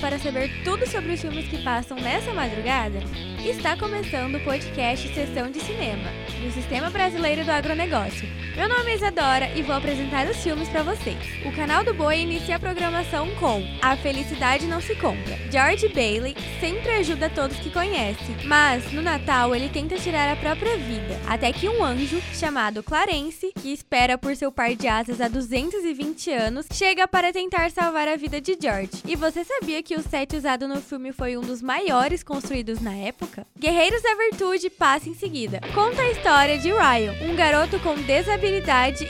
para saber tudo sobre os filmes que passam nessa madrugada? Está começando o podcast Sessão de Cinema, do Sistema Brasileiro do Agronegócio. Meu nome é Isadora e vou apresentar os filmes para vocês. O canal do Boi inicia a programação com A Felicidade Não Se Compra. George Bailey sempre ajuda todos que conhece, mas no Natal ele tenta tirar a própria vida, até que um anjo, chamado Clarence, que espera por seu par de asas há 220 anos, chega para tentar salvar a vida de George. E você sabia que o set usado no filme foi um dos maiores construídos na época? Guerreiros da Virtude passa em seguida. Conta a história de Ryan, um garoto com desabilidade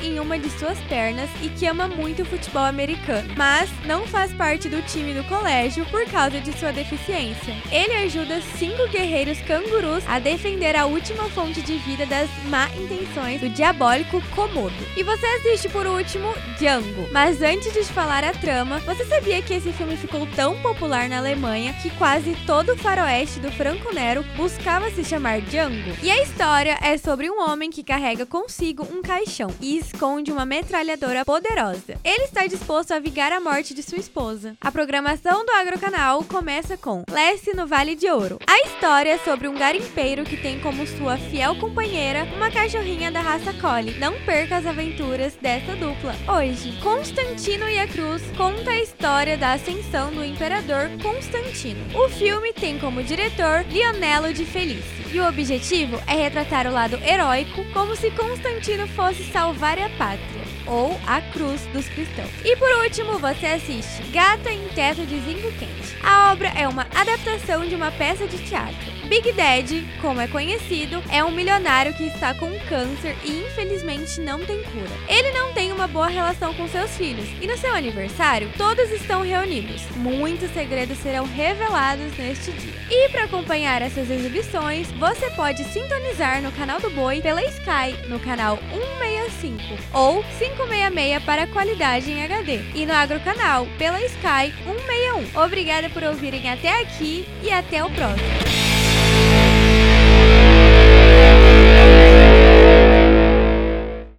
em uma de suas pernas e que ama muito o futebol americano, mas não faz parte do time do colégio por causa de sua deficiência. Ele ajuda cinco guerreiros cangurus a defender a última fonte de vida das má intenções do diabólico Komodo. E você assiste por último Django. Mas antes de te falar a trama, você sabia que esse filme ficou tão popular na Alemanha que quase todo o faroeste do Franco Nero buscava se chamar Django? E a história é sobre um homem que carrega consigo um caixão e esconde uma metralhadora poderosa. Ele está disposto a vingar a morte de sua esposa. A programação do Agrocanal começa com Leste no Vale de Ouro. A história é sobre um garimpeiro que tem como sua fiel companheira uma cachorrinha da raça Collie. Não perca as aventuras dessa dupla hoje. Constantino e a Cruz conta a história da ascensão do imperador Constantino. O filme tem como diretor Lionello de Felice. E o objetivo é retratar o lado heróico como se Constantino fosse salvar a pátria ou a cruz dos cristãos. E por último, você assiste Gata em Teto de Zinco Quente. A obra é uma adaptação de uma peça de teatro. Big Daddy, como é conhecido, é um milionário que está com câncer e infelizmente não tem cura. Ele não tem uma boa relação com seus filhos e no seu aniversário todos estão reunidos. Muitos segredos serão revelados neste dia. E para acompanhar essas exibições, você pode sintonizar no canal do Boi pela Sky no canal 165 ou 566 para qualidade em HD e no Agrocanal pela Sky 161. Obrigada por ouvirem até aqui e até o próximo.